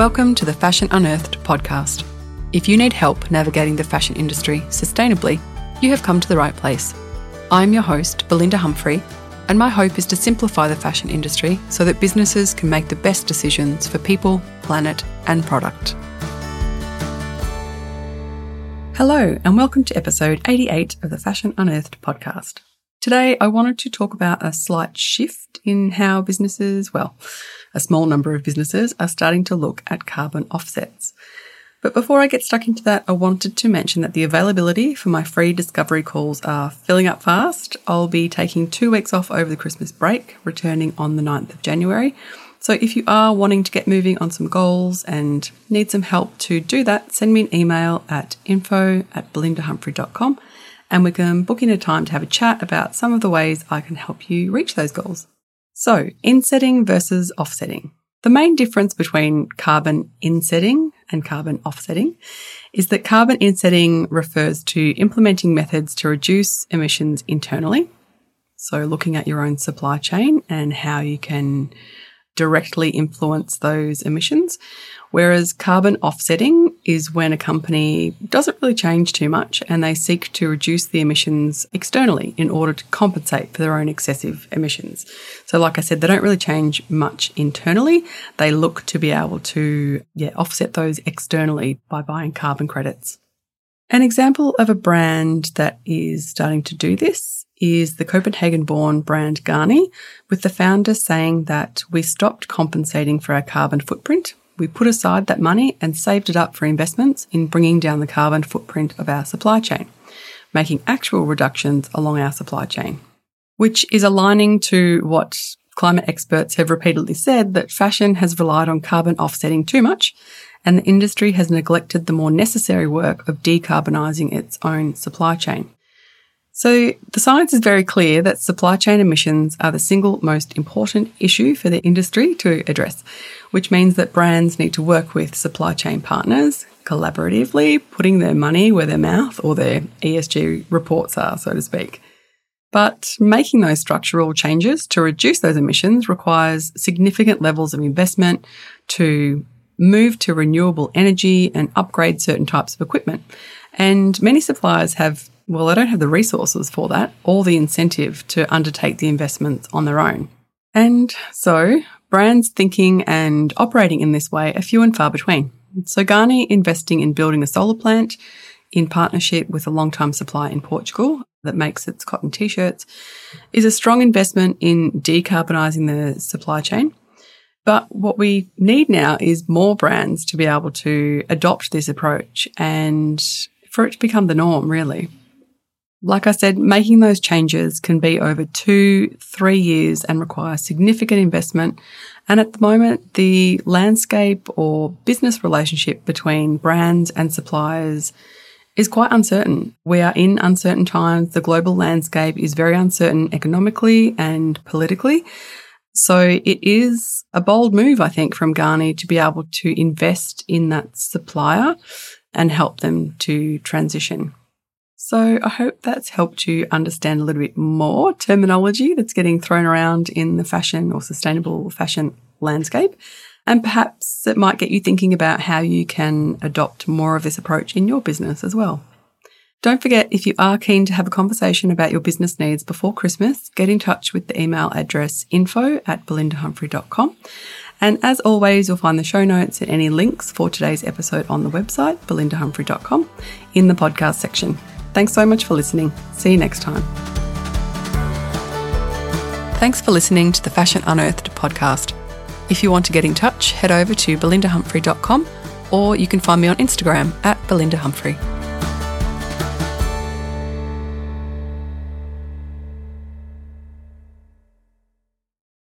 Welcome to the Fashion Unearthed podcast. If you need help navigating the fashion industry sustainably, you have come to the right place. I'm your host, Belinda Humphrey, and my hope is to simplify the fashion industry so that businesses can make the best decisions for people, planet, and product. Hello, and welcome to episode 88 of the Fashion Unearthed podcast. Today, I wanted to talk about a slight shift in how businesses, well, a small number of businesses are starting to look at carbon offsets. But before I get stuck into that, I wanted to mention that the availability for my free discovery calls are filling up fast. I'll be taking two weeks off over the Christmas break, returning on the 9th of January. So if you are wanting to get moving on some goals and need some help to do that, send me an email at info at belindahumphrey.com and we can book in a time to have a chat about some of the ways I can help you reach those goals. So, insetting versus offsetting. The main difference between carbon insetting and carbon offsetting is that carbon insetting refers to implementing methods to reduce emissions internally. So, looking at your own supply chain and how you can directly influence those emissions. Whereas carbon offsetting is when a company doesn't really change too much and they seek to reduce the emissions externally in order to compensate for their own excessive emissions. So, like I said, they don't really change much internally. They look to be able to yeah, offset those externally by buying carbon credits. An example of a brand that is starting to do this is the Copenhagen born brand Ganni, with the founder saying that we stopped compensating for our carbon footprint we put aside that money and saved it up for investments in bringing down the carbon footprint of our supply chain, making actual reductions along our supply chain, which is aligning to what climate experts have repeatedly said that fashion has relied on carbon offsetting too much and the industry has neglected the more necessary work of decarbonising its own supply chain. So the science is very clear that supply chain emissions are the single most important issue for the industry to address, which means that brands need to work with supply chain partners collaboratively, putting their money where their mouth or their ESG reports are, so to speak. But making those structural changes to reduce those emissions requires significant levels of investment to move to renewable energy and upgrade certain types of equipment. And many suppliers have well, they don't have the resources for that or the incentive to undertake the investments on their own. And so brands thinking and operating in this way are few and far between. So Ganni investing in building a solar plant in partnership with a long-time supplier in Portugal that makes its cotton t-shirts is a strong investment in decarbonising the supply chain. But what we need now is more brands to be able to adopt this approach and for it to become the norm, really. Like I said, making those changes can be over two, three years and require significant investment. And at the moment, the landscape or business relationship between brands and suppliers is quite uncertain. We are in uncertain times. The global landscape is very uncertain economically and politically. So it is a bold move, I think, from Ganni to be able to invest in that supplier and help them to transition. So I hope that's helped you understand a little bit more terminology that's getting thrown around in the fashion or sustainable fashion landscape. And perhaps it might get you thinking about how you can adopt more of this approach in your business as well. Don't forget, if you are keen to have a conversation about your business needs before Christmas, get in touch with the email address info at belindahumphrey.com. And as always, you'll find the show notes and any links for today's episode on the website, belindahumphrey.com, in the podcast section. Thanks so much for listening. See you next time. Thanks for listening to the Fashion Unearthed podcast. If you want to get in touch, head over to belindahumphrey.com or you can find me on Instagram at belindahumphrey.